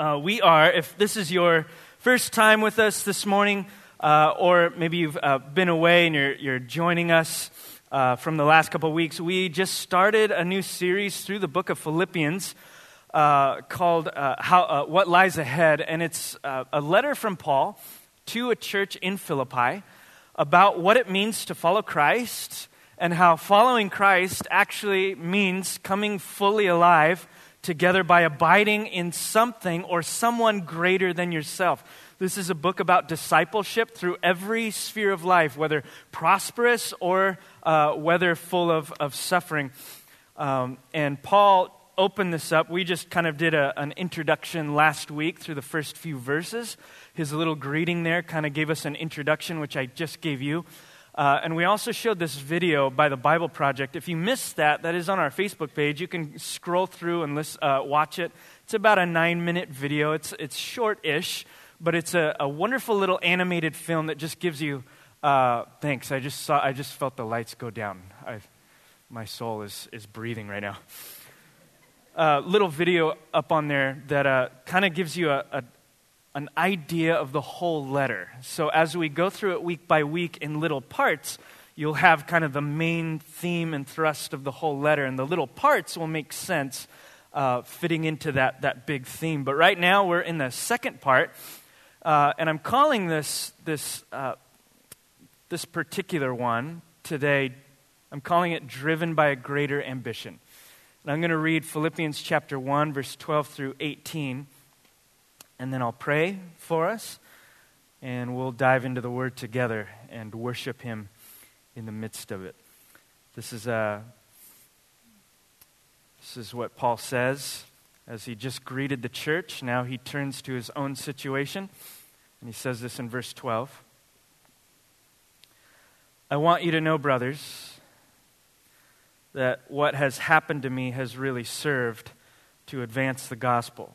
Uh, we are, if this is your first time with us this morning, uh, or maybe you've uh, been away and you're, you're joining us uh, from the last couple of weeks, we just started a new series through the book of Philippians uh, called uh, How, What Lies Ahead. And it's a letter from Paul to a church in Philippi about what it means to follow Christ and how following Christ actually means coming fully alive together by abiding in something or someone greater than yourself. This is a book about discipleship through every sphere of life, whether prosperous or uh, whether full of, of suffering. Um, and Paul opened this up. We just kind of did a, an introduction last week through the first few verses. His little greeting there kind of gave us an introduction, which I just gave you. Uh, and we also showed this video by the Bible Project. If you missed that, that is on our Facebook page. You can scroll through and list, uh, watch it. It's about a nine minute video. It's, it's short ish, but it's a, a, wonderful little animated film that just gives you. Uh, thanks. I just, saw, I just felt the lights go down. I've, my soul is, is breathing right now. Uh, little video up on there that uh, kind of gives you a, a, an idea of the whole letter. So as we go through it week by week in little parts, you'll have kind of the main theme and thrust of the whole letter, and the little parts will make sense uh, fitting into that, that big theme. But right now we're in the second part, uh, and I'm calling this, this, uh, this particular one today, I'm calling it Driven by a Greater Ambition. And I'm going to read Philippians chapter 1, verse 12 through 18 and then I'll pray for us, and we'll dive into the Word together and worship Him in the midst of it. This is, uh, this is what Paul says as he just greeted the church. Now he turns to his own situation, and he says this in verse 12. I want you to know, brothers, that what has happened to me has really served to advance the gospel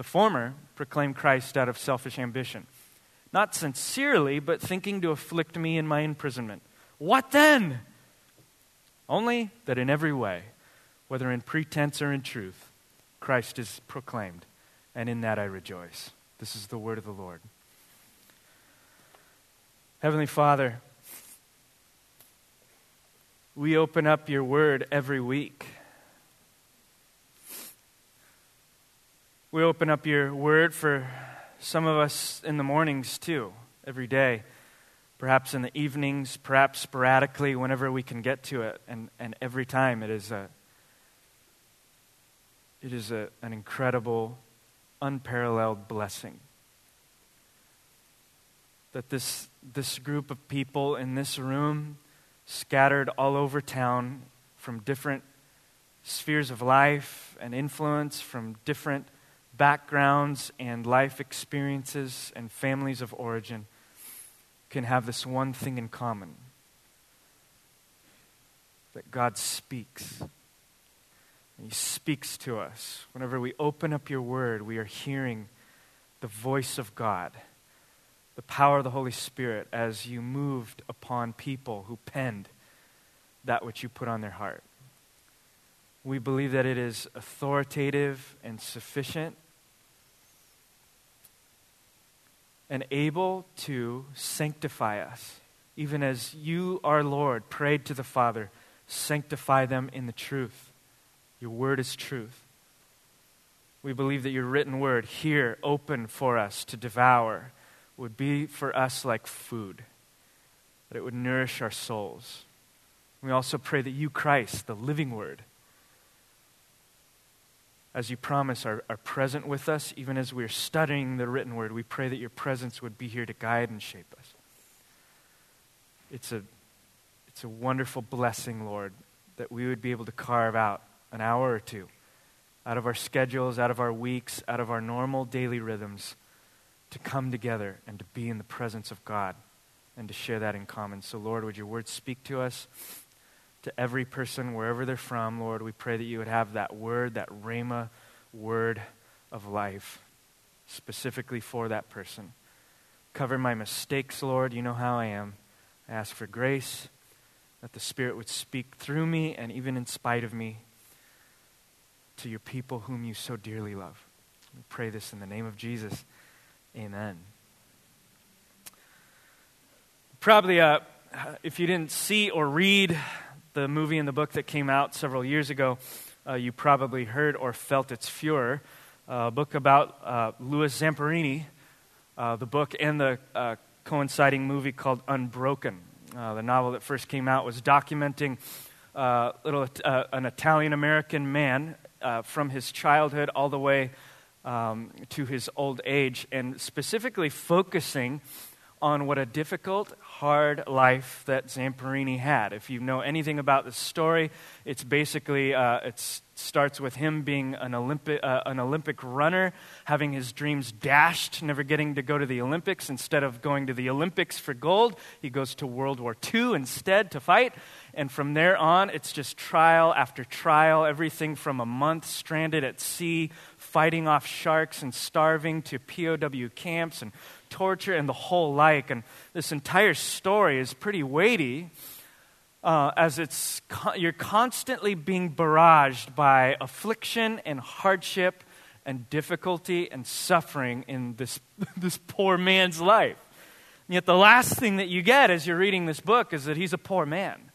The former proclaim Christ out of selfish ambition, not sincerely, but thinking to afflict me in my imprisonment. What then? Only that in every way, whether in pretense or in truth, Christ is proclaimed, and in that I rejoice. This is the word of the Lord. Heavenly Father, we open up your word every week. We open up your word for some of us in the mornings too, every day. Perhaps in the evenings, perhaps sporadically, whenever we can get to it. And, and every time it is, a, it is a, an incredible, unparalleled blessing. That this, this group of people in this room, scattered all over town from different spheres of life and influence, from different backgrounds and life experiences and families of origin can have this one thing in common that God speaks. And He speaks to us. Whenever we open up your word, we are hearing the voice of God, the power of the Holy Spirit as you moved upon people who penned that which you put on their heart. We believe that it is authoritative and sufficient and able to sanctify us, even as you, our Lord, prayed to the Father, sanctify them in the truth. Your word is truth. We believe that your written word here, open for us to devour, would be for us like food, that it would nourish our souls. We also pray that you, Christ, the living word, as you promise, are, are present with us, even as we're studying the written word. We pray that your presence would be here to guide and shape us. It's a, it's a wonderful blessing, Lord, that we would be able to carve out an hour or two out of our schedules, out of our weeks, out of our normal daily rhythms to come together and to be in the presence of God and to share that in common. So, Lord, would your word speak to us, to every person, wherever they're from, Lord? We pray that you would have that word, that Rhema word of life, specifically for that person. Cover my mistakes, Lord. You know how I am. I ask for grace, that the Spirit would speak through me and even in spite of me to your people whom you so dearly love. We pray this in the name of Jesus. Amen. Probably, uh, if you didn't see or read the movie and the book that came out several years ago, uh, you probably heard or felt its furor. Uh, a book about uh, Louis Zamperini, uh, the book and the uh, coinciding movie called Unbroken. the novel that first came out was documenting little, an Italian American man from his childhood all the way um, to his old age, and specifically focusing on what a difficult, hard life that Zamperini had. If you know anything about the story, it's basically uh, it starts with him being an Olympic, uh, an Olympic runner, having his dreams dashed, never getting to go to the Olympics. Instead of going to the Olympics for gold, he goes to World War II instead to fight. And from there on, it's just trial after trial, everything from a month stranded at sea, fighting off sharks and starving, to POW camps and torture and the whole like. And this entire story is pretty weighty. Uh, as it's you're constantly being barraged by affliction and hardship and difficulty and suffering in this, this poor man's life. And yet, the last thing that you get as you're reading this book is that he's a poor man.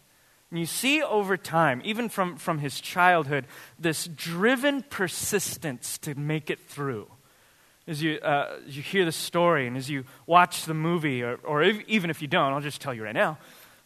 And you see over time, even from, from his childhood, this driven persistence to make it through. As you, uh, as you hear the story and as you watch the movie, or, or if, even if you don't, I'll just tell you right now,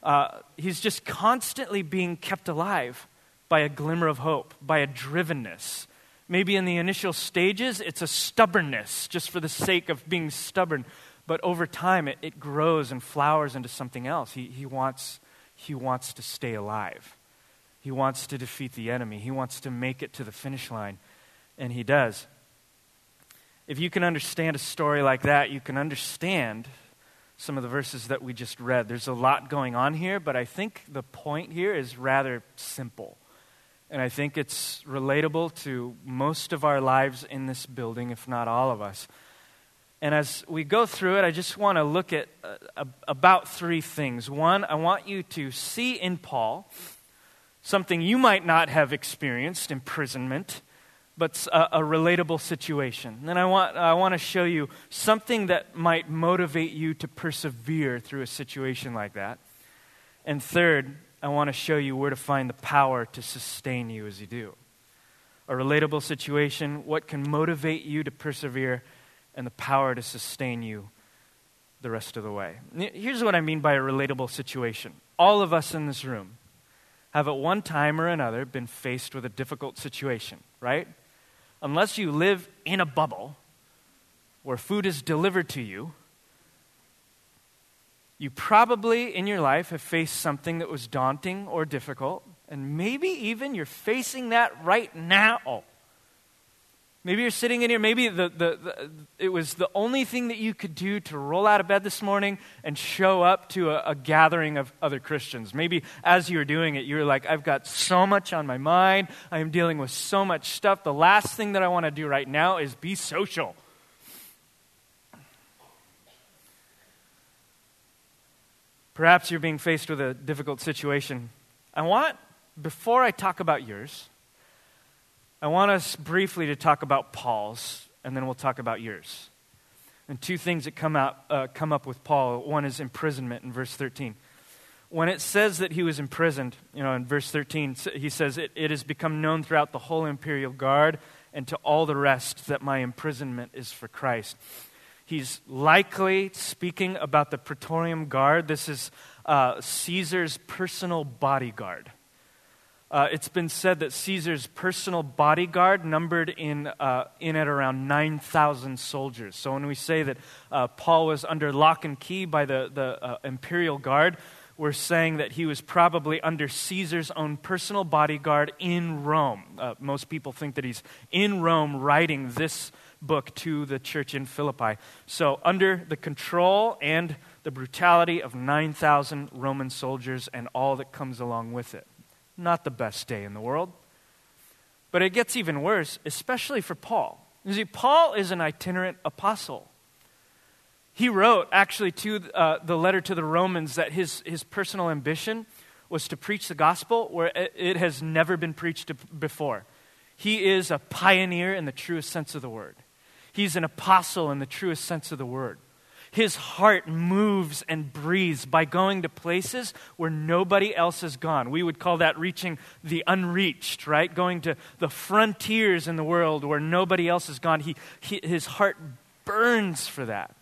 uh, he's just constantly being kept alive by a glimmer of hope, by a drivenness. Maybe in the initial stages, it's a stubbornness, just for the sake of being stubborn. But over time, it, it grows and flowers into something else. He, he wants he wants to stay alive. He wants to defeat the enemy. He wants to make it to the finish line. And he does. If you can understand a story like that, you can understand some of the verses that we just read. There's a lot going on here, but I think the point here is rather simple. And I think it's relatable to most of our lives in this building, if not all of us. And as we go through it, I just want to look at uh, about three things. One, I want you to see in Paul something you might not have experienced imprisonment, but a, a relatable situation. And then I want, I want to show you something that might motivate you to persevere through a situation like that. And third, I want to show you where to find the power to sustain you as you do. A relatable situation, what can motivate you to persevere and the power to sustain you the rest of the way. Here's what I mean by a relatable situation. All of us in this room have at one time or another been faced with a difficult situation, right? Unless you live in a bubble where food is delivered to you, you probably in your life have faced something that was daunting or difficult, and maybe even you're facing that right now. Maybe you're sitting in here, maybe the, the, the, it was the only thing that you could do to roll out of bed this morning and show up to a, a gathering of other Christians. Maybe as you were doing it, you were like, I've got so much on my mind. I am dealing with so much stuff. The last thing that I want to do right now is be social. Perhaps you're being faced with a difficult situation. I want, before I talk about yours, I want us briefly to talk about Paul's, and then we'll talk about yours. And two things that come, out, uh, come up with Paul. One is imprisonment in verse 13. When it says that he was imprisoned, you know, in verse 13, he says, It, it has become known throughout the whole imperial guard and to all the rest that my imprisonment is for Christ. He's likely speaking about the Praetorian Guard. This is uh, Caesar's personal bodyguard. Uh, it's been said that Caesar's personal bodyguard numbered in, uh, in at around 9,000 soldiers. So when we say that uh, Paul was under lock and key by the, the uh, imperial guard, we're saying that he was probably under Caesar's own personal bodyguard in Rome. Uh, most people think that he's in Rome writing this book to the church in Philippi. So, under the control and the brutality of 9,000 Roman soldiers and all that comes along with it. Not the best day in the world. But it gets even worse, especially for Paul. You see, Paul is an itinerant apostle. He wrote, actually, to uh, the letter to the Romans that his, his personal ambition was to preach the gospel where it has never been preached before. He is a pioneer in the truest sense of the word. He's an apostle in the truest sense of the word. His heart moves and breathes by going to places where nobody else has gone. We would call that reaching the unreached, right? Going to the frontiers in the world where nobody else has gone. He, he, his heart burns for that.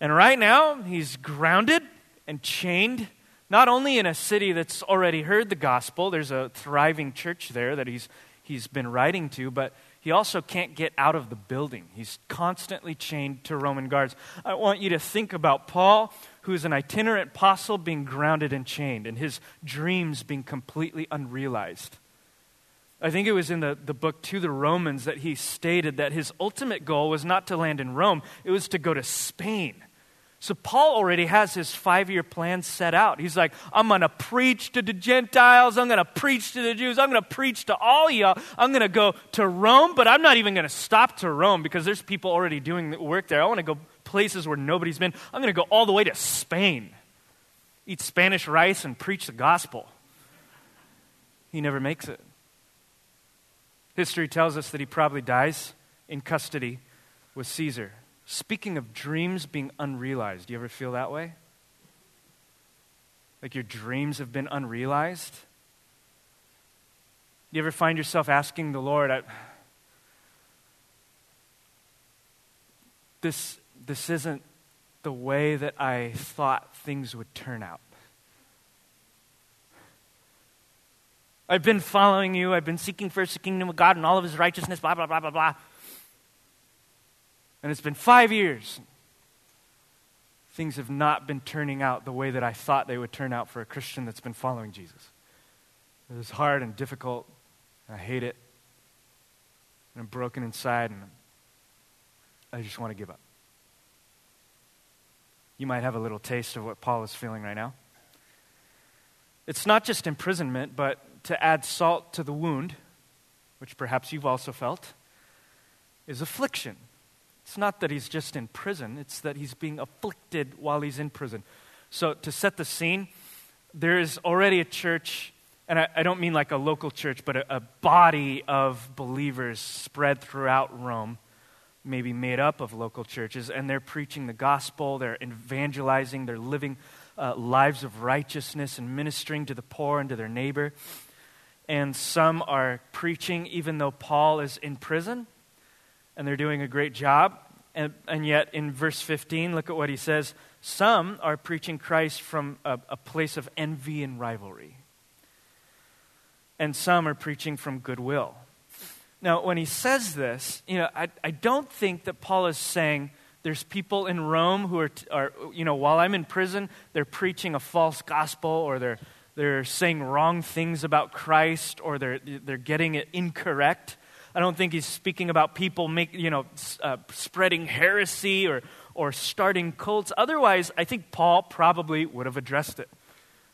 And right now, he's grounded and chained, not only in a city that's already heard the gospel, there's a thriving church there that he's, he's been writing to, but he also can't get out of the building. He's constantly chained to Roman guards. I want you to think about Paul, who's an itinerant apostle, being grounded and chained, and his dreams being completely unrealized. I think it was in the, the book to the Romans that he stated that his ultimate goal was not to land in Rome, it was to go to Spain. So Paul already has his five year plan set out. He's like, I'm going to preach to the Gentiles. I'm going to preach to the Jews. I'm going to preach to all y'all. I'm going to go to Rome, but I'm not even going to stop to Rome because there's people already doing the work there. I want to go places where nobody's been. I'm going to go all the way to Spain, eat Spanish rice, and preach the gospel. He never makes it. History tells us that he probably dies in custody with Caesar. Speaking of dreams being unrealized, do you ever feel that way? Like your dreams have been unrealized? Do you ever find yourself asking the Lord, I, this, this isn't the way that I thought things would turn out? I've been following you. I've been seeking first the kingdom of God and all of his righteousness, blah, blah, blah, blah, blah. And it's been five years. Things have not been turning out the way that I thought they would turn out for a Christian that's been following Jesus. It is hard and difficult. And I hate it. And I'm broken inside, and I just want to give up. You might have a little taste of what Paul is feeling right now. It's not just imprisonment, but to add salt to the wound, which perhaps you've also felt, is affliction. It's not that he's just in prison, it's that he's being afflicted while he's in prison. So, to set the scene, there is already a church, and I, I don't mean like a local church, but a, a body of believers spread throughout Rome, maybe made up of local churches, and they're preaching the gospel, they're evangelizing, they're living uh, lives of righteousness and ministering to the poor and to their neighbor. And some are preaching even though Paul is in prison and they're doing a great job. And, and yet, in verse 15, look at what he says. Some are preaching Christ from a, a place of envy and rivalry, and some are preaching from goodwill. Now, when he says this, you know, I, I don't think that Paul is saying there's people in Rome who are, are, you know, while I'm in prison, they're preaching a false gospel or they're, they're saying wrong things about Christ or they're, they're getting it incorrect. I don't think he's speaking about people make, you know, uh, spreading heresy or, or starting cults. Otherwise, I think Paul probably would have addressed it.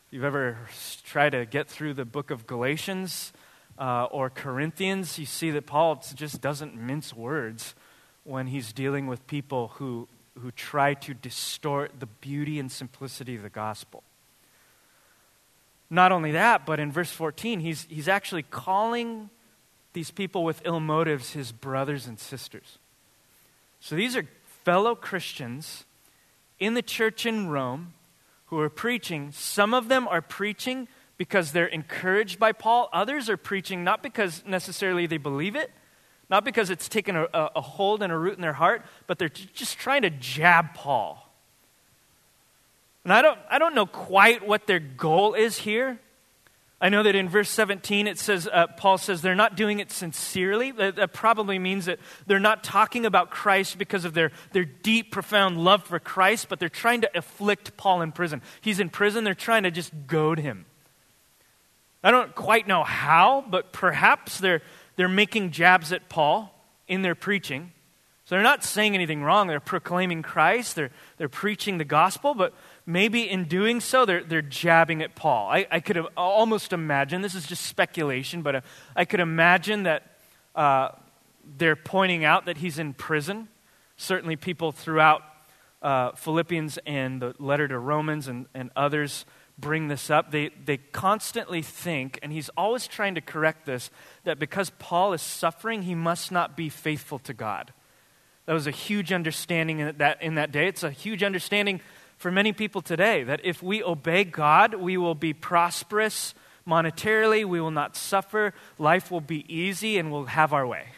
If you've ever tried to get through the book of Galatians uh, or Corinthians, you see that Paul just doesn't mince words when he's dealing with people who, who try to distort the beauty and simplicity of the gospel. Not only that, but in verse 14, he's, he's actually calling these people with ill motives his brothers and sisters. So these are fellow Christians in the church in Rome who are preaching. Some of them are preaching because they're encouraged by Paul, others are preaching not because necessarily they believe it. Not because it's taken a, a hold and a root in their heart, but they're just trying to jab Paul. And I don't, I don't know quite what their goal is here, I know that in verse 17 it says, uh, Paul says they're not doing it sincerely. That, that, probably means that they're not talking about Christ because of their, their deep, profound love for Christ, but they're trying to afflict Paul in prison. He's in prison, they're trying to just goad him. I don't quite know how, but perhaps they're, they're making jabs at Paul in their preaching. So they're not saying anything wrong. They're proclaiming Christ, they're, they're preaching the gospel, but maybe in doing so, they're, they're jabbing at Paul. I, I could almost imagine, this is just speculation, but uh, I could imagine that uh, they're pointing out that he's in prison. Certainly, people throughout uh, Philippians and the letter to Romans and, and others bring this up. They, they constantly think, and he's always trying to correct this, that because Paul is suffering, he must not be faithful to God. That was a huge understanding in that, in that day. It's a huge understanding for many people today that if we obey God, we will be prosperous monetarily, we will not suffer, life will be easy, and we'll have our way.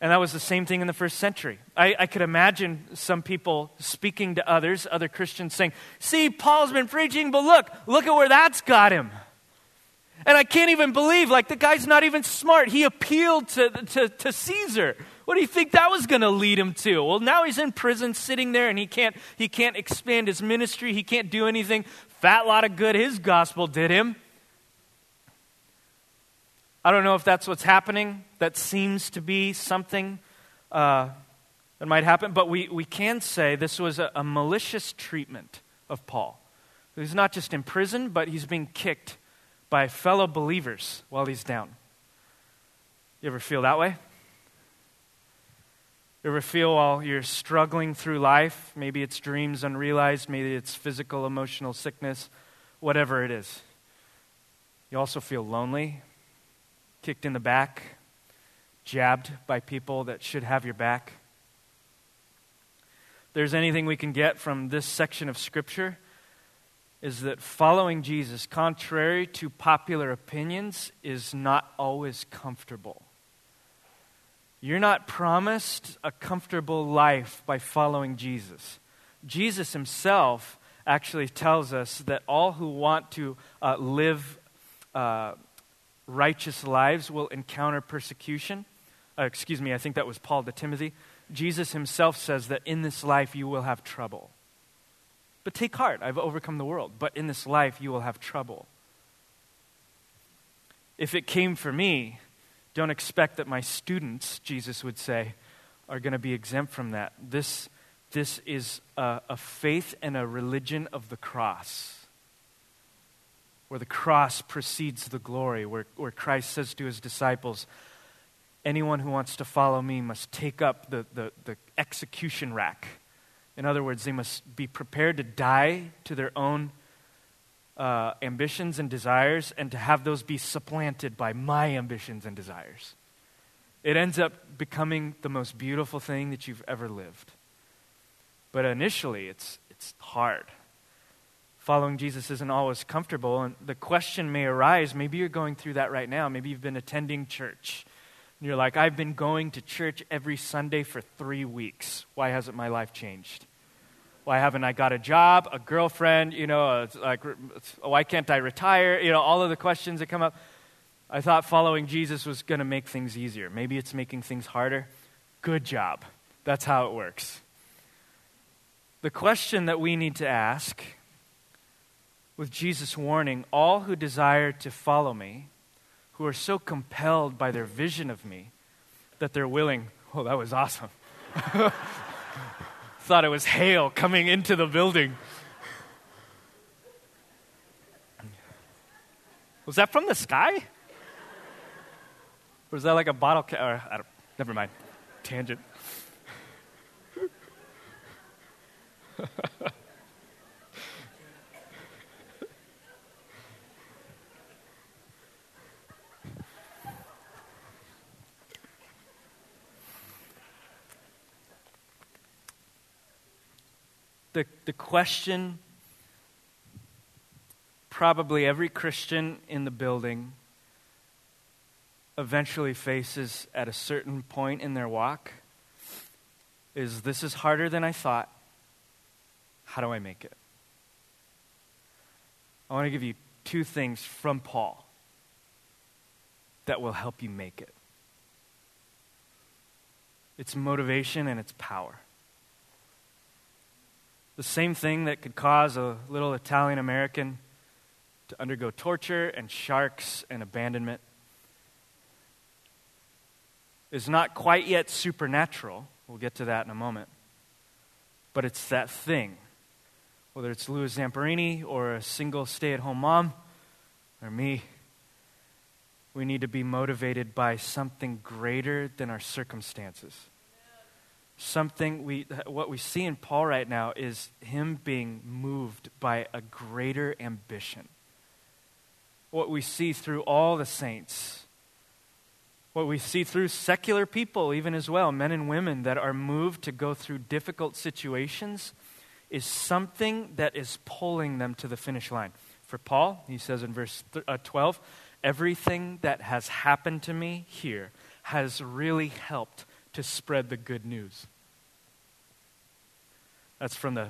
And that was the same thing in the first century. I, I, could imagine some people speaking to others, other Christians, saying, See, Paul's been preaching, but look, look at where that's got him. And I can't even believe, like, the guy's not even smart. He appealed to, to, to Caesar. What do you think that was going to lead him to? Well, now he's in prison sitting there and he can't, he can't expand his ministry. He can't do anything. Fat lot of good his gospel did him. I don't know if that's what's happening. That seems to be something uh, that might happen. But we, we can say this was a, a malicious treatment of Paul. He's not just in prison, but he's being kicked by fellow believers while he's down. You ever feel that way? You ever feel while you're struggling through life? Maybe it's dreams unrealized, maybe it's physical, emotional sickness, whatever it is. You also feel lonely, kicked in the back, jabbed by people that should have your back. There's anything we can get from this section of Scripture, is that following Jesus, contrary to popular opinions, is not always comfortable. You're not promised a comfortable life by following Jesus. Jesus himself actually tells us that all who want to uh, live uh, righteous lives will encounter persecution. Uh, excuse me, I think that was Paul to Timothy. Jesus himself says that in this life you will have trouble. But take heart, I've overcome the world. But in this life you will have trouble. If it came for me, don't expect that my students, Jesus would say, are going to be exempt from that. This, this is a, a faith and a religion of the cross, where the cross precedes the glory, where, where Christ says to his disciples, Anyone who wants to follow me must take up the, the, the execution rack. In other words, they must be prepared to die to their own uh, ambitions and desires and to have those be supplanted by my ambitions and desires. It ends up becoming the most beautiful thing that you've ever lived. But initially, it's, it's hard. Following Jesus isn't always comfortable, and the question may arise maybe you're going through that right now. Maybe you've been attending church. And you're like, I've been going to church every Sunday for three weeks. Why hasn't my life changed? Why haven't I got a job, a girlfriend, you know, like, why can't I retire? You know, all of the questions that come up. I thought following Jesus was going to make things easier. Maybe it's making things harder. Good job. That's how it works. The question that we need to ask, with Jesus' warning, all who desire to follow me, who are so compelled by their vision of me, that they're willing, oh, that was awesome. thought it was hail coming into the building. Was that from the sky? Or was that like a bottle? Ca- or, I don't, never mind. Tangent. the, the question probably every Christian in the building eventually faces at a certain point in their walk is this is harder than I thought. How do I make it? I want to give you two things from Paul that will help you make it it's motivation and it's power. The same thing that could cause a little Italian American to undergo torture and sharks and abandonment is not quite yet supernatural. We'll get to that in a moment. But it's that thing. Whether it's Louis Zamperini or a single stay at home mom or me, we need to be motivated by something greater than our circumstances. Something we, what we see in Paul right now is him being moved by a greater ambition. What we see through all the saints, what we see through secular people, even as well, men and women that are moved to go through difficult situations, is something that is pulling them to the finish line. For Paul, he says in verse uh, 12, everything that has happened to me here has really helped to spread the good news. That's from the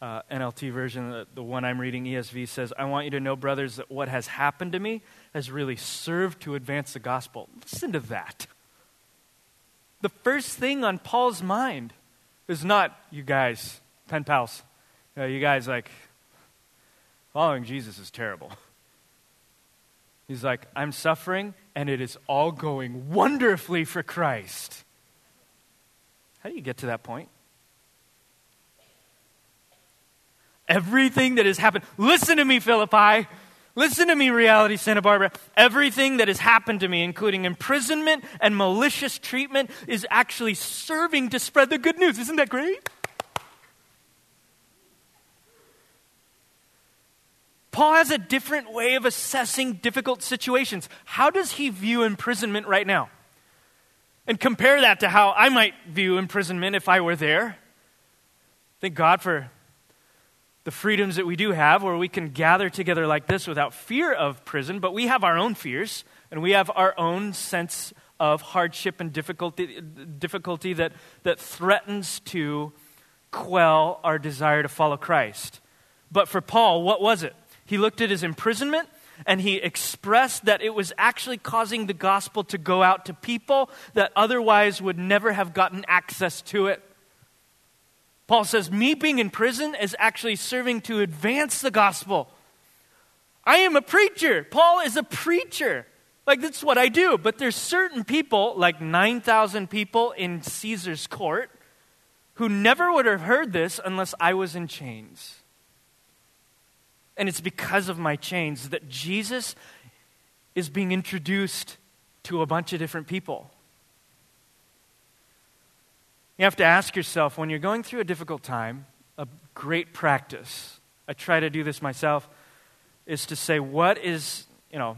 uh, NLT version. The, the one I'm reading, ESV, says, I want you to know, brothers, that what has happened to me has really served to advance the gospel. Listen to that. The first thing on Paul's mind is not, you guys, pen pals, you, know, you guys, like, following Jesus is terrible. He's like, I'm suffering, and it is all going wonderfully for Christ. How do you get to that point? Everything that has happened, listen to me, Philippi. Listen to me, reality Santa Barbara. Everything that has happened to me, including imprisonment and malicious treatment, is actually serving to spread the good news. Isn't that great? Paul has a different way of assessing difficult situations. How does he view imprisonment right now? And compare that to how I might view imprisonment if I were there. Thank God for the freedoms that we do have where we can gather together like this without fear of prison, but we have our own fears and we have our own sense of hardship and difficulty, difficulty that, that threatens to quell our desire to follow Christ. But for Paul, what was it? He looked at his imprisonment and he expressed that it was actually causing the gospel to go out to people that otherwise would never have gotten access to it. Paul says, Me being in prison is actually serving to advance the gospel. I am a preacher. Paul is a preacher. Like, that's what I do. But there's certain people, like 9,000 people in Caesar's court, who never would have heard this unless I was in chains. And it's because of my chains that Jesus is being introduced to a bunch of different people. You have to ask yourself when you're going through a difficult time, a great practice, I try to do this myself, is to say, what is, you know,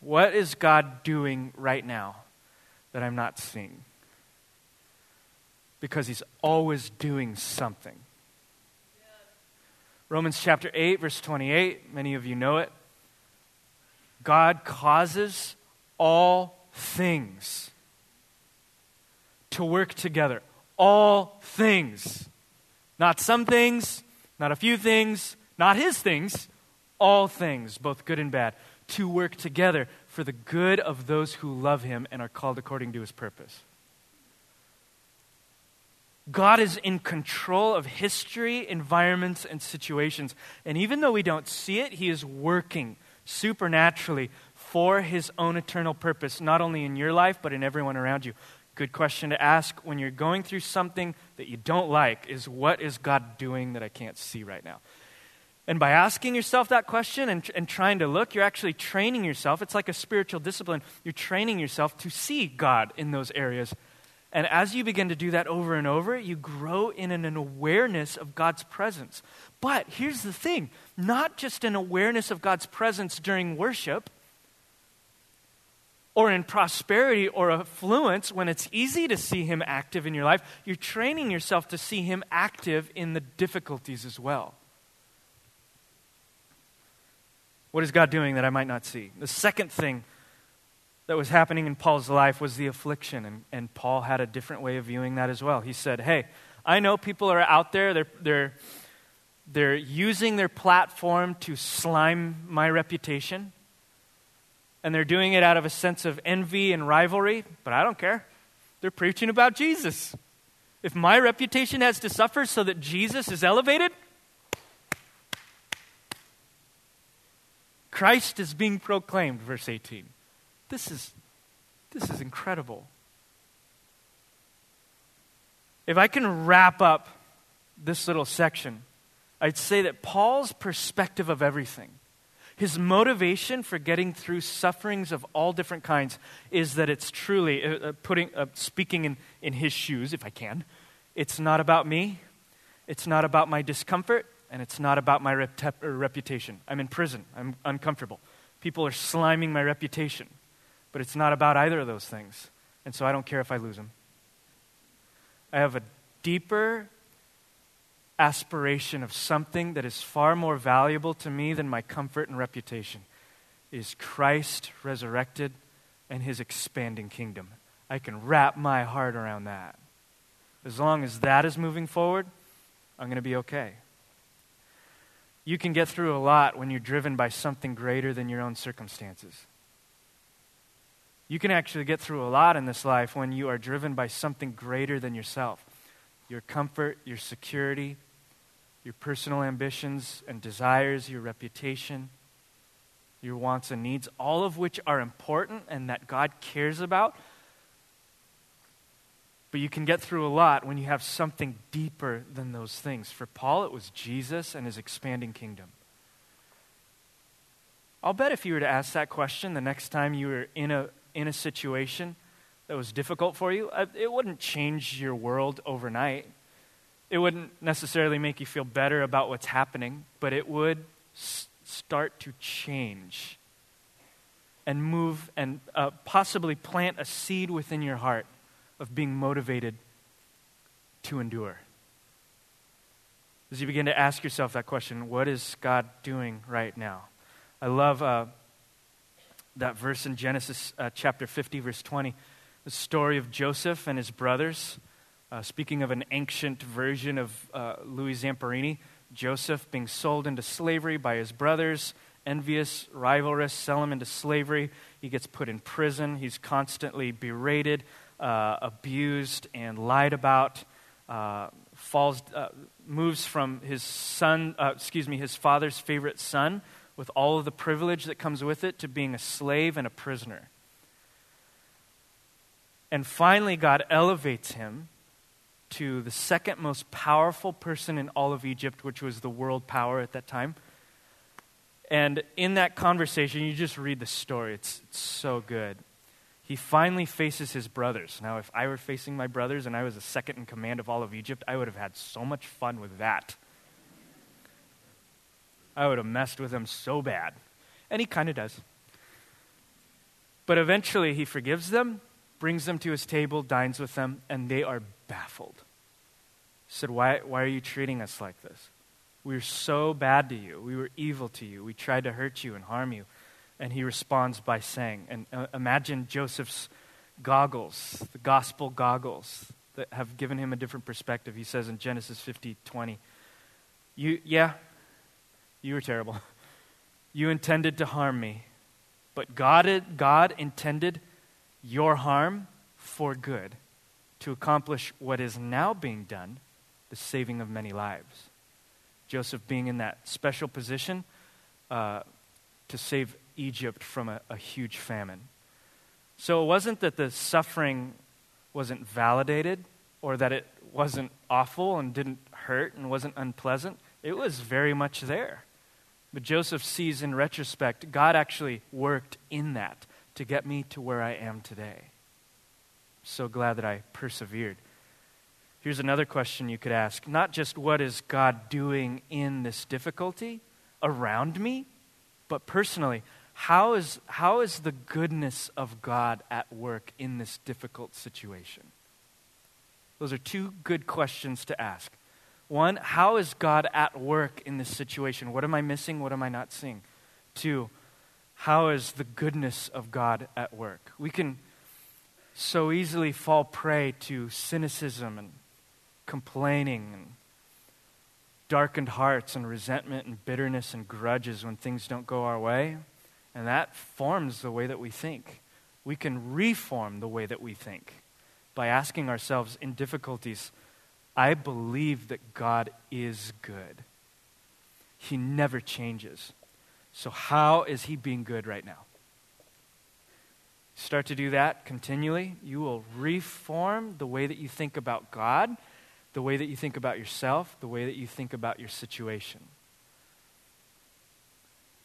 what is God doing right now that I'm not seeing? Because He's always doing something. Romans chapter 8, verse 28, many of you know it. God causes all things to work together. All things. Not some things, not a few things, not his things, all things, both good and bad, to work together for the good of those who love him and are called according to his purpose. God is in control of history, environments, and situations. And even though we don't see it, He is working supernaturally for His own eternal purpose, not only in your life, but in everyone around you. Good question to ask when you're going through something that you don't like is what is God doing that I can't see right now? And by asking yourself that question and, and trying to look, you're actually training yourself. It's like a spiritual discipline. You're training yourself to see God in those areas and as you begin to do that over and over, you grow in an awareness of God's presence. But here's the thing not just an awareness of God's presence during worship or in prosperity or affluence when it's easy to see Him active in your life, you're training yourself to see Him active in the difficulties as well. What is God doing that I might not see? The second thing that was happening in Paul's life was the affliction, and, and Paul had a different way of viewing that as well. He said, Hey, I know people are out there, they're, they're They're using their platform to slime my reputation. And they're doing it out of a sense of envy and rivalry, but I don't care. They're preaching about Jesus. If my reputation has to suffer so that Jesus is elevated, Christ is being proclaimed, verse 18. This is, this is incredible. If I can wrap up this little section, I'd say that Paul's perspective of everything, his motivation for getting through sufferings of all different kinds, is that it's truly, uh, uh putting, uh, speaking in, in his shoes, if I can, it's not about me, it's not about my discomfort, and it's not about my rep- reputation. I'm in prison, I'm uncomfortable. People are sliming my reputation, but it's not about either of those things. And so I don't care if I lose them. I have a deeper aspiration of something that is far more valuable to me than my comfort and reputation is Christ resurrected and his expanding kingdom. I can wrap my heart around that. As long as that is moving forward, I'm going to be okay. You can get through a lot when you're driven by something greater than your own circumstances. You can actually get through a lot in this life when you are driven by something greater than yourself your comfort, your security, your personal ambitions and desires, your reputation, your wants and needs, all of which are important and that God cares about. But you can get through a lot when you have something deeper than those things. For Paul, it was Jesus and his expanding kingdom. I'll bet if you were to ask that question the next time you were in a, in a situation that was difficult for you, it wouldn't change your world overnight. It wouldn't necessarily make you feel better about what's happening, but it would s- start to change and move and uh, possibly plant a seed within your heart of being motivated to endure. As you begin to ask yourself that question, what is God doing right now? I love uh, that verse in Genesis uh, chapter 50, verse 20, the story of Joseph and his brothers. Uh, speaking of an ancient version of uh, Louis Zamperini, Joseph being sold into slavery by his brothers, envious, rivalrous, sell him into slavery. He gets put in prison. He's constantly berated uh, abused and lied about, uh, falls, uh, moves from his son, uh, excuse me, his father's favorite son, with all of the privilege that comes with it, to being a slave and a prisoner. And finally, God elevates him to the second most powerful person in all of Egypt, which was the world power at that time. And in that conversation, you just read the story. It's, it's so good he finally faces his brothers. Now, if I were facing my brothers and I was a second in command of all of Egypt, I would have had so much fun with that. I would have messed with them so bad. And he kind of does. But eventually, he forgives them, brings them to his table, dines with them, and they are baffled. He said, Why, why are you treating us like this? We were so bad to you. We were evil to you. We tried to hurt you and harm you. And he responds by saying, and uh, imagine Joseph's goggles, the gospel goggles that have given him a different perspective. He says in Genesis 50 20, you, Yeah, you were terrible. You intended to harm me, but God, God intended your harm for good to accomplish what is now being done, the saving of many lives. Joseph being in that special position uh, to save Egypt from a, a huge famine. So it wasn't that the suffering wasn't validated or that it wasn't awful and didn't hurt and wasn't unpleasant. It was very much there. But Joseph sees in retrospect, God actually worked in that to get me to where I am today. So glad that I persevered. Here's another question you could ask not just what is God doing in this difficulty around me, but personally, how is, how is the goodness of God at work in this difficult situation? Those are two good questions to ask. One, how is God at work in this situation? What am I missing? What am I not seeing? Two, how is the goodness of God at work? We can so easily fall prey to cynicism and complaining and darkened hearts and resentment and bitterness and grudges when things don't go our way. And that forms the way that we think. We can reform the way that we think by asking ourselves in difficulties I believe that God is good. He never changes. So, how is He being good right now? Start to do that continually. You will reform the way that you think about God, the way that you think about yourself, the way that you think about your situation.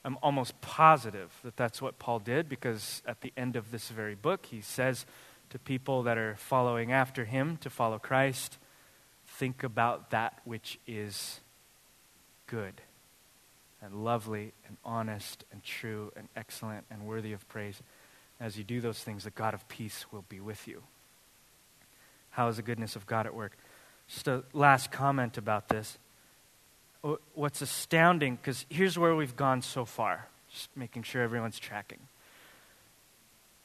I'm almost positive that that's what Paul did because at the end of this very book, he says to people that are following after him to follow Christ, think about that which is good and lovely and honest and true and excellent and worthy of praise. As you do those things, the God of peace will be with you. How is the goodness of God at work? Just a last comment about this. What's astounding, because here's where we've gone so far, just making sure everyone's tracking.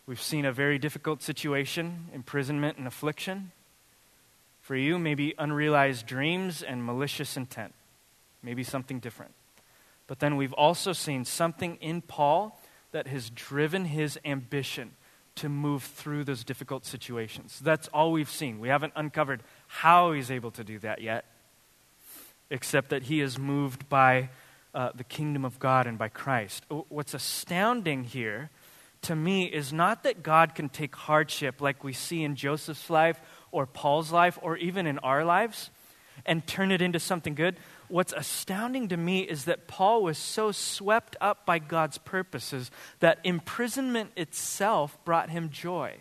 We've seen a very difficult situation, imprisonment and affliction. For you, maybe unrealized dreams and malicious intent. Maybe something different. But then we've also seen something in Paul that has driven his ambition to move through those difficult situations. That's all we've seen. We haven't uncovered how he's able to do that yet, except that he is moved by uh, the kingdom of God and by Christ. What's astounding here to me is not that God can take hardship like we see in Joseph's life or Paul's life or even in our lives and turn it into something good what's astounding to me is that Paul was so swept up by God's purposes that imprisonment itself brought him joy.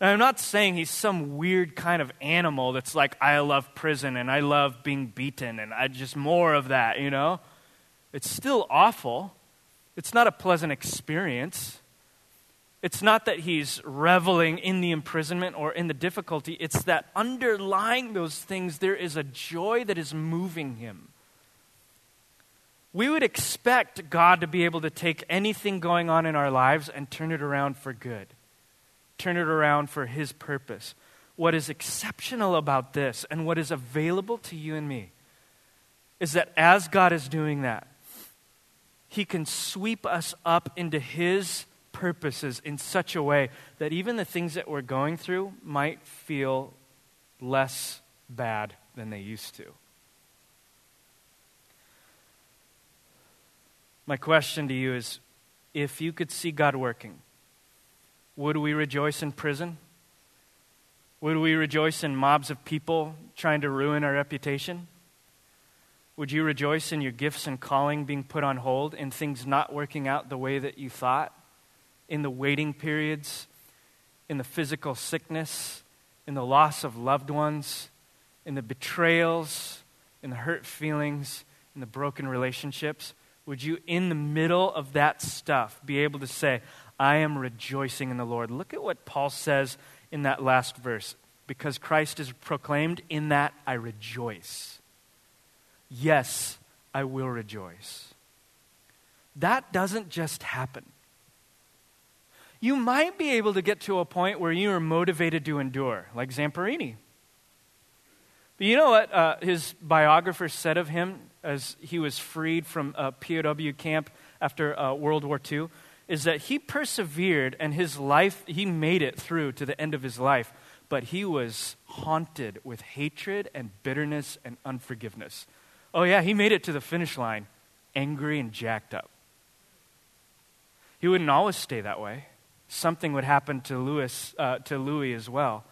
Now, I'm not saying he's some weird kind of animal that's like, I love prison and I love being beaten and I just more of that, you know? It's still awful. It's not a pleasant experience. It's not that he's reveling in the imprisonment or in the difficulty, it's that underlying those things, there is a joy that is moving him. We would expect God to be able to take anything going on in our lives and turn it around for good, turn it around for his purpose. What is exceptional about this and what is available to you and me is that as God is doing that, he can sweep us up into his purposes in such a way that even the things that we're going through might feel less bad than they used to. My question to you is if you could see God working, would we rejoice in prison? Would we rejoice in mobs of people trying to ruin our reputation? Would you rejoice in your gifts and calling being put on hold, in things not working out the way that you thought? In the waiting periods, in the physical sickness, in the loss of loved ones, in the betrayals, in the hurt feelings, in the broken relationships? Would you, in the middle of that stuff, be able to say, I am rejoicing in the Lord? Look at what Paul says in that last verse. Because Christ is proclaimed, in that I rejoice. Yes, I will rejoice. That doesn't just happen you might be able to get to a point where you are motivated to endure, like Zamperini. But you know what uh, his biographer said of him as he was freed from a POW camp after uh, World War II? Is that he persevered and his life, he made it through to the end of his life, but he was haunted with hatred and bitterness and unforgiveness. Oh, yeah, he made it to the finish line angry and jacked up. He wouldn't always stay that way something would happen to Louis, uh, to Louis as well,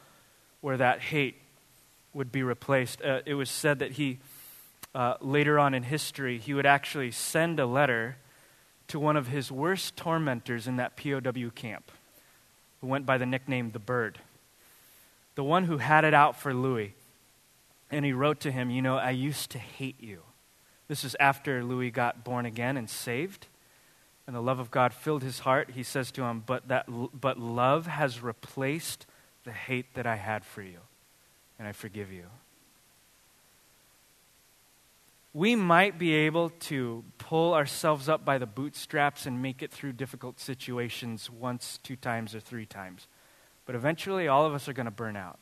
where that hate would be replaced. Uh, it was said that he, uh, later on in history, he would actually send a letter to one of his worst tormentors in that POW camp, who went by the nickname the Bird, the one who had it out for Louis. And he wrote to him, You know, I used to hate you. This is after Louis got born again and saved and the love of God filled his heart, he says to him, But, that, but love has replaced the hate that I had for you, and I forgive you. We might be able to pull ourselves up by the bootstraps and make it through difficult situations once, two times, or three times. But eventually, all of us are going to burn out.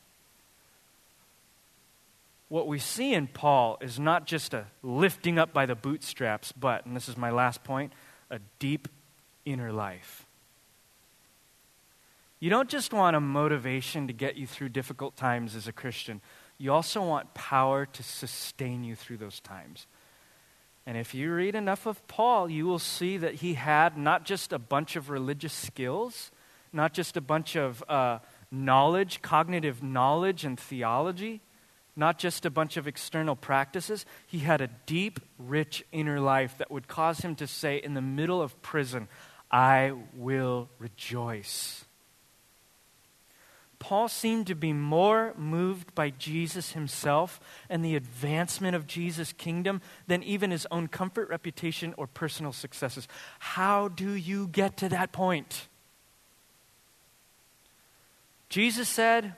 what we see in Paul is not just a lifting up by the bootstraps, but, and this is my last point, a deep inner life. You don't just want a motivation to get you through difficult times as a Christian, you also want power to sustain you through those times. And if you read enough of Paul, you will see that he had not just a bunch of religious skills, not just a bunch of uh, knowledge, cognitive knowledge and theology, not just a bunch of external practices. He had a deep, rich inner life that would cause him to say in the middle of prison, I will rejoice. Paul seemed to be more moved by Jesus himself and the advancement of Jesus' kingdom than even his own comfort, reputation, or personal successes. How do you get to that point? Jesus said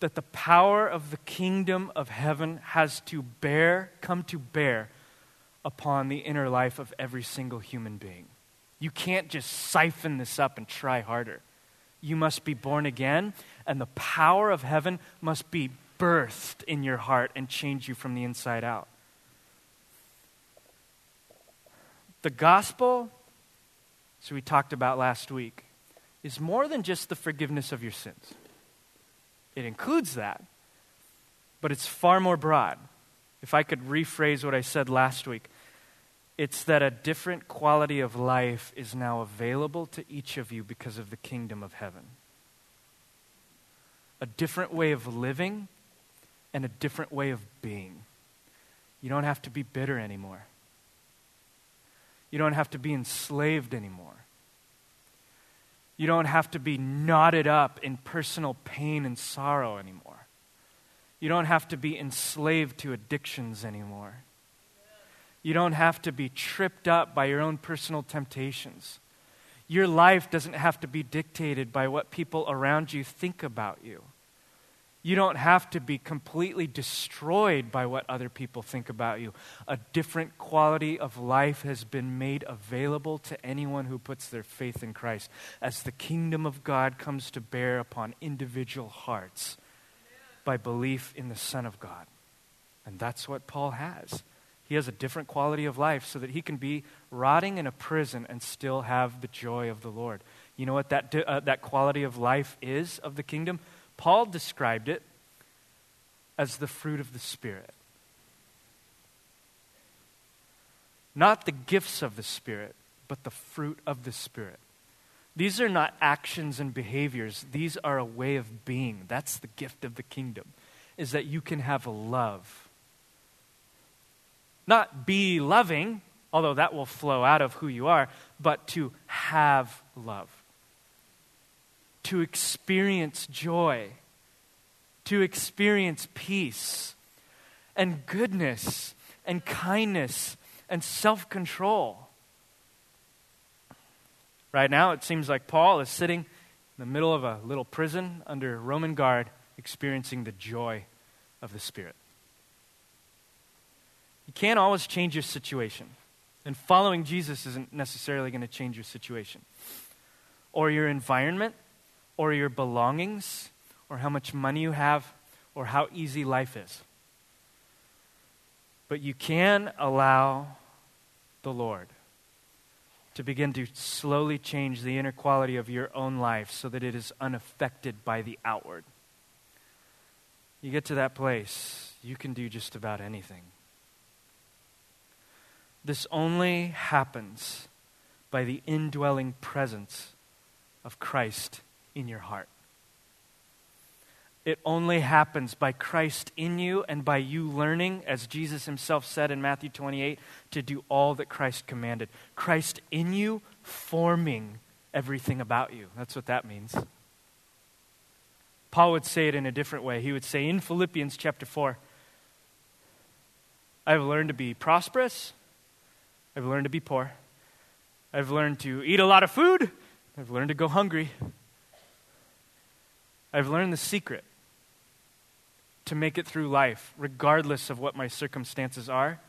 that the power of the kingdom of heaven has to bear, come to bear upon the inner life of every single human being. You can't just siphon this up and try harder you must be born again, and the power of heaven must be birthed in your heart and change you from the inside out. The gospel, as we talked about last week, is more than just the forgiveness of your sins. It includes that, but it's far more broad. If I could rephrase what I said last week, it's that a different quality of life is now available to each of you because of the kingdom of heaven. A different way of living and a different way of being. You don't have to be bitter anymore. You don't have to be enslaved anymore. You don't have to be knotted up in personal pain and sorrow anymore. You don't have to be enslaved to addictions anymore. You don't have to be tripped up by your own personal temptations. Your life doesn't have to be dictated by what people around you think about you. You don't have to be completely destroyed by what other people think about you. A different quality of life has been made available to anyone who puts their faith in Christ as the kingdom of God comes to bear upon individual hearts by belief in the Son of God. And that's what Paul has. He has a different quality of life so that he can be rotting in a prison and still have the joy of the Lord. You know what that, uh, that quality of life is of the kingdom? Paul described it as the fruit of the Spirit. Not the gifts of the Spirit, but the fruit of the Spirit. These are not actions and behaviors, these are a way of being. That's the gift of the kingdom, is that you can have a love not be loving, although that will flow out of who you are, but to have love, to experience joy, to experience peace and goodness and kindness and self control. Right now, it seems like Paul is sitting in the middle of a little prison under Roman guard, experiencing the joy of the Spirit. You can't always change your situation. And following Jesus isn't necessarily going to change your situation, or your environment, or your belongings, or how much money you have, or how easy life is. But you can allow the Lord to begin to slowly change the inner quality of your own life so that it is unaffected by the outward. You get to that place, you can do just about anything. This only happens by the indwelling presence of Christ in your heart. It only happens by Christ in you and by you learning, as Jesus himself said in Matthew 28, to do all that Christ commanded. Christ in you, forming everything about you. That's what that means. Paul would say it in a different way. He would say in Philippians chapter 4, I've learned to be prosperous I've learned to be poor. I've learned to eat a lot of food. I've learned to go hungry. I've learned the secret to make it through life, regardless of what my circumstances are.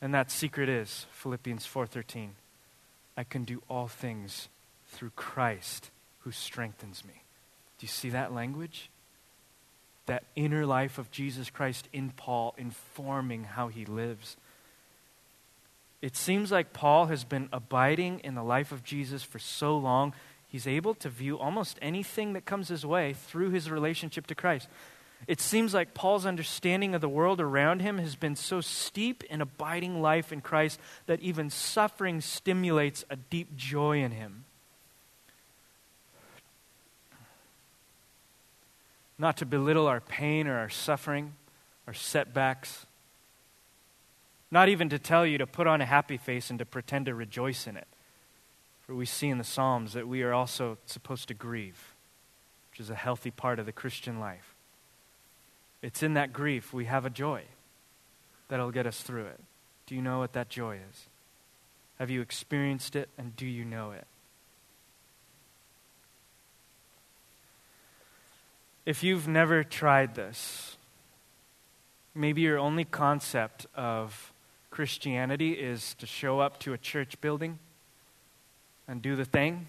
And that secret is Philippians 4:13. I can do all things through Christ who strengthens me. Do you see that language? that inner life of Jesus Christ in Paul informing how he lives. It seems like Paul has been abiding in the life of Jesus for so long, he's able to view almost anything that comes his way through his relationship to Christ. It seems like Paul's understanding of the world around him has been so steep in abiding life in Christ that even suffering stimulates a deep joy in him. Not to belittle our pain or our suffering, our setbacks. Not even to tell you to put on a happy face and to pretend to rejoice in it. For we see in the Psalms that we are also supposed to grieve, which is a healthy part of the Christian life. It's in that grief we have a joy that'll get us through it. Do you know what that joy is? Have you experienced it and do you know it? If you've never tried this, maybe your only concept of Christianity is to show up to a church building and do the thing.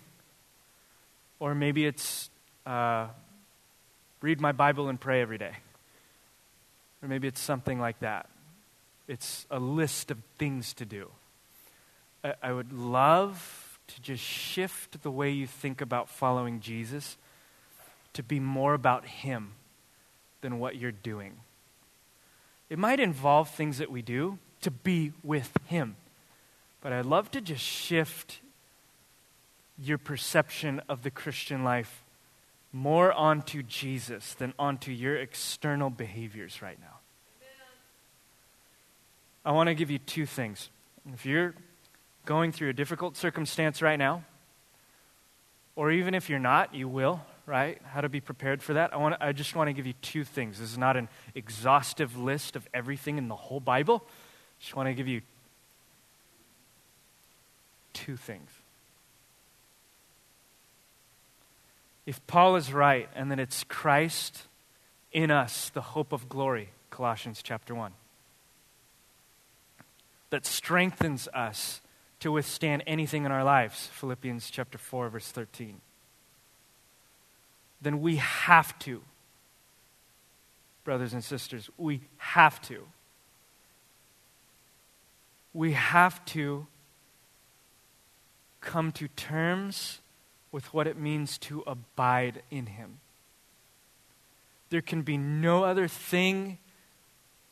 Or maybe it's uh, read my Bible and pray every day. Or maybe it's something like that. It's a list of things to do. I, I would love to just shift the way you think about following Jesus to be more about Him than what you're doing. It might involve things that we do to be with Him. But I'd love to just shift your perception of the Christian life more onto Jesus than onto your external behaviors right now. I want to give you two things. If you're going through a difficult circumstance right now, or even if you're not, you will, right? How to be prepared for that. I, want to, I just want to give you two things. This is not an exhaustive list of everything in the whole Bible. I Just want to give you two things. If Paul is right, and that it's Christ in us, the hope of glory, Colossians chapter 1, that strengthens us to withstand anything in our lives, Philippians chapter 4, verse 13, then we have to, brothers and sisters, we have to. We have to come to terms with what it means to abide in Him. There can be no other thing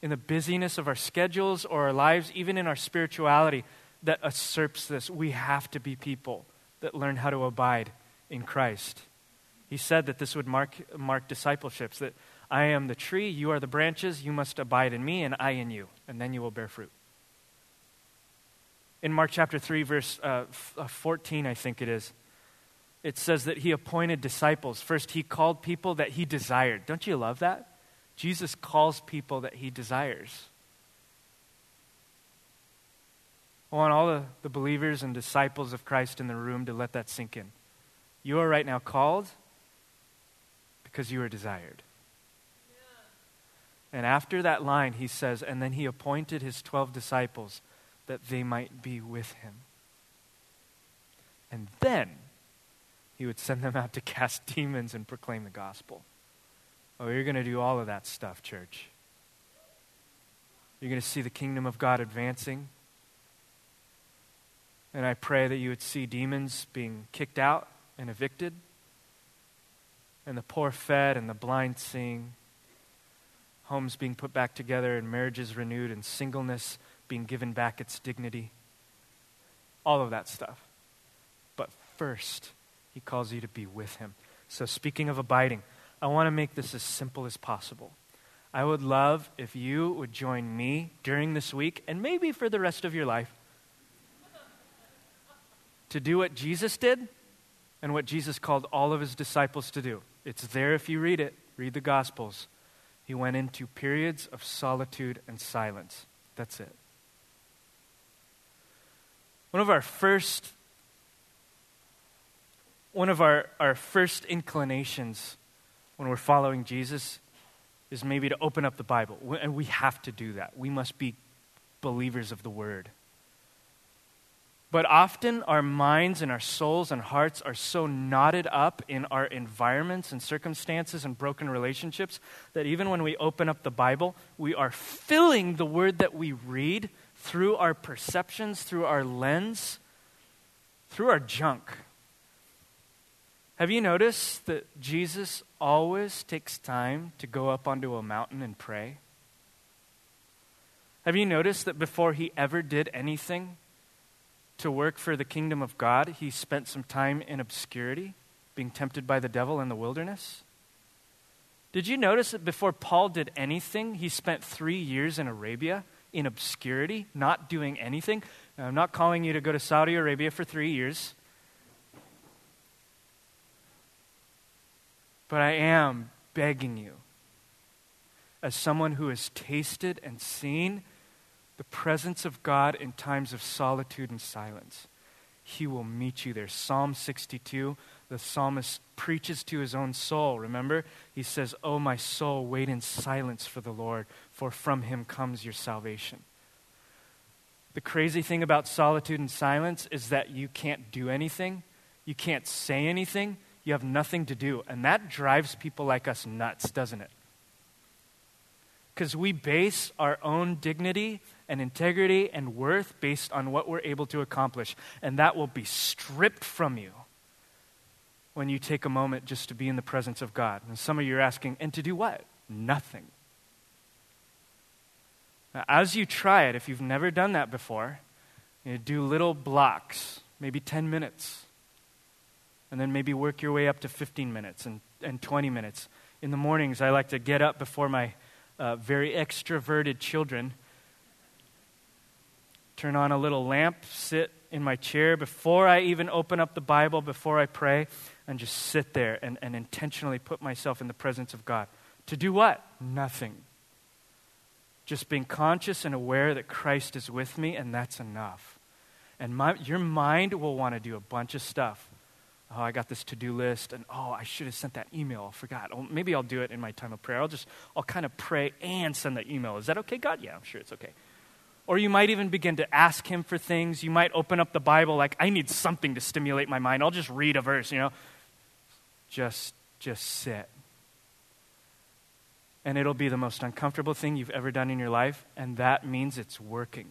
in the busyness of our schedules or our lives, even in our spirituality, that usurps this. We have to be people that learn how to abide in Christ. He said that this would mark, mark discipleships, that I am the tree, you are the branches, you must abide in me, and I in you, and then you will bear fruit. In Mark chapter 3, verse uh, uh 14, I think it is, it says that he appointed disciples. First, he called people that he desired. Don't you love that? Jesus calls people that he desires. I want all the, the believers and disciples of Christ in the room to let that sink in. You are right now called because you are desired. And after that line, he says, and then he appointed his 12 disciples that they might be with him. And then he would send them out to cast demons and proclaim the gospel. Oh, you're going to do all of that stuff, church. You're going to see the kingdom of God advancing. And I pray that you would see demons being kicked out and evicted, and the poor fed and the blind seeing, homes being put back together, and marriages renewed, and singleness being given back its dignity. All of that stuff. But first, he calls you to be with him. So, speaking of abiding, I want to make this as simple as possible. I would love if you would join me during this week and maybe for the rest of your life to do what Jesus did and what Jesus called all of his disciples to do. It's there if you read it, read the Gospels. He went into periods of solitude and silence. That's it. One of our first one of our, our first inclinations when we're following Jesus is maybe to open up the Bible. And we have to do that. We must be believers of the Word. But often our minds and our souls and hearts are so knotted up in our environments and circumstances and broken relationships that even when we open up the Bible, we are filling the word that we read through our perceptions, through our lens, through our junk. Have you noticed that Jesus always takes time to go up onto a mountain and pray? Have you noticed that before he ever did anything, to work for the kingdom of God, he spent some time in obscurity, being tempted by the devil in the wilderness. Did you notice that before Paul did anything, he spent three years in Arabia in obscurity, not doing anything? Now, I'm not calling you to go to Saudi Arabia for three years. But I am begging you, as someone who has tasted and seen the presence of God in times of solitude and silence. He will meet you there. Psalm 62, the psalmist preaches to his own soul. Remember? He says, Oh, my soul, wait in silence for the Lord, for from him comes your salvation. The crazy thing about solitude and silence is that you can't do anything, you can't say anything, you have nothing to do. And that drives people like us nuts, doesn't it? Because we base our own dignity and integrity and worth based on what we're able to accomplish. And that will be stripped from you when you take a moment just to be in the presence of God. And some of you are asking, and to do what? Nothing. Now, as you try it, if you've never done that before, you do little blocks, maybe 10 minutes, and then maybe work your way up to 15 minutes and, and 20 minutes. In the mornings, I like to get up before my uh, very extroverted children turn on a little lamp, sit in my chair before I even open up the Bible, before I pray, and just sit there and, and intentionally put myself in the presence of God. To do what? Nothing. Just being conscious and aware that Christ is with me, and that's enough. And my, your mind will want to do a bunch of stuff. Oh, I got this to do list, and oh, I should have sent that email. I forgot. Oh, maybe I'll do it in my time of prayer. I'll just, I'll kind of pray and send that email. Is that okay, God? Yeah, I'm sure it's okay. Or you might even begin to ask him for things. You might open up the Bible like, I need something to stimulate my mind. I'll just read a verse, you know. Just just sit. And it'll be the most uncomfortable thing you've ever done in your life, and that means it's working.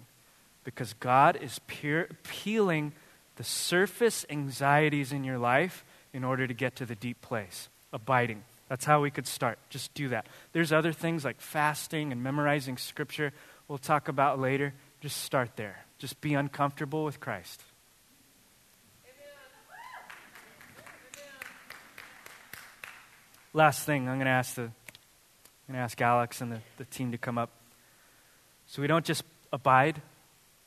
Because God is pure, peeling the surface anxieties in your life in order to get to the deep place, abiding. That's how we could start. Just do that. There's other things like fasting and memorizing scripture we'll talk about later. Just start there. Just be uncomfortable with Christ. Last thing, I'm going to ask the, I'm going to ask Alex and the, the team to come up. So we don't just abide,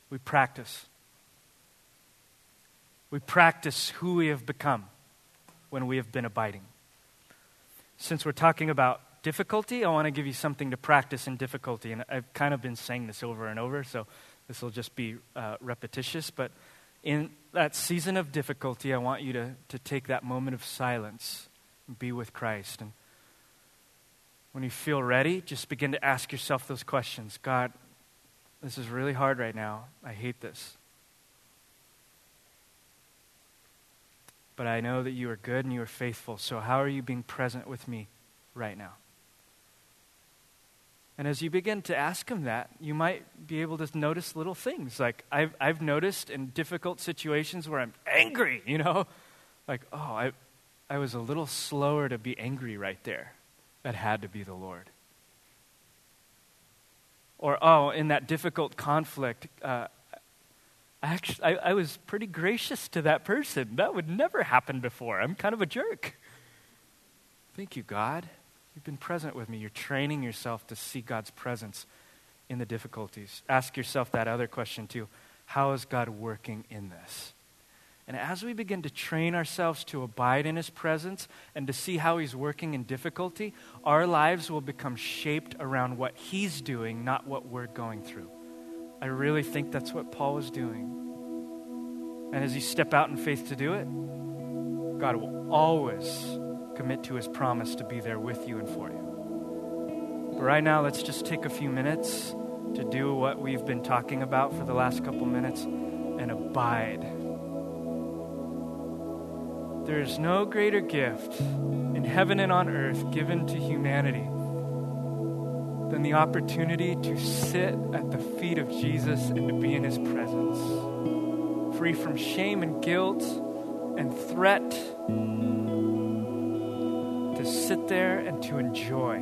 we practice. We practice who we have become when we have been abiding. Since we're talking about difficulty, I want to give you something to practice in difficulty. And I've kind of been saying this over and over, so this will just be uh, repetitious. But in that season of difficulty, I want you to, to take that moment of silence and be with Christ. And when you feel ready, just begin to ask yourself those questions God, this is really hard right now. I hate this. But I know that you are good and you are faithful. So, how are you being present with me right now? And as you begin to ask him that, you might be able to notice little things. Like I've, I've noticed in difficult situations where I'm angry, you know, like, oh, I, I was a little slower to be angry right there. That had to be the Lord. Or, oh, in that difficult conflict, uh, actually, I, I was pretty gracious to that person. That would never happen before. I'm kind of a jerk. Thank you, God. You've been present with me. You're training yourself to see God's presence in the difficulties. Ask yourself that other question too How is God working in this? And as we begin to train ourselves to abide in His presence and to see how He's working in difficulty, our lives will become shaped around what He's doing, not what we're going through. I really think that's what Paul was doing. And as you step out in faith to do it, God will always commit to his promise to be there with you and for you. But right now, let's just take a few minutes to do what we've been talking about for the last couple minutes and abide. There is no greater gift in heaven and on earth given to humanity than the opportunity to sit at the feet of Jesus and to be in his presence, free from shame and guilt and threat, to sit there and to enjoy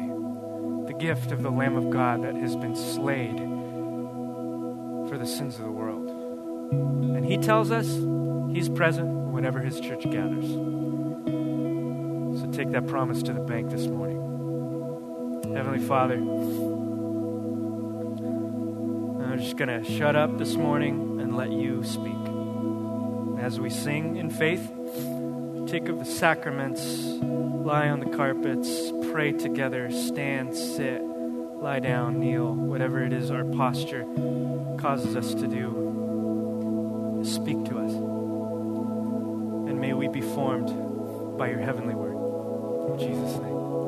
the gift of the Lamb of God that has been slayed for the sins of the world. And he tells us he's present whenever his church gathers. So take that promise to the bank this morning. Heavenly Father, I'm just going to shut up this morning and let you speak. As we sing in faith, take of the sacraments, lie on the carpets, pray together, stand, sit, lie down, kneel, whatever it is our posture causes us to do, speak to us. And may we be formed by your heavenly word. In Jesus' name.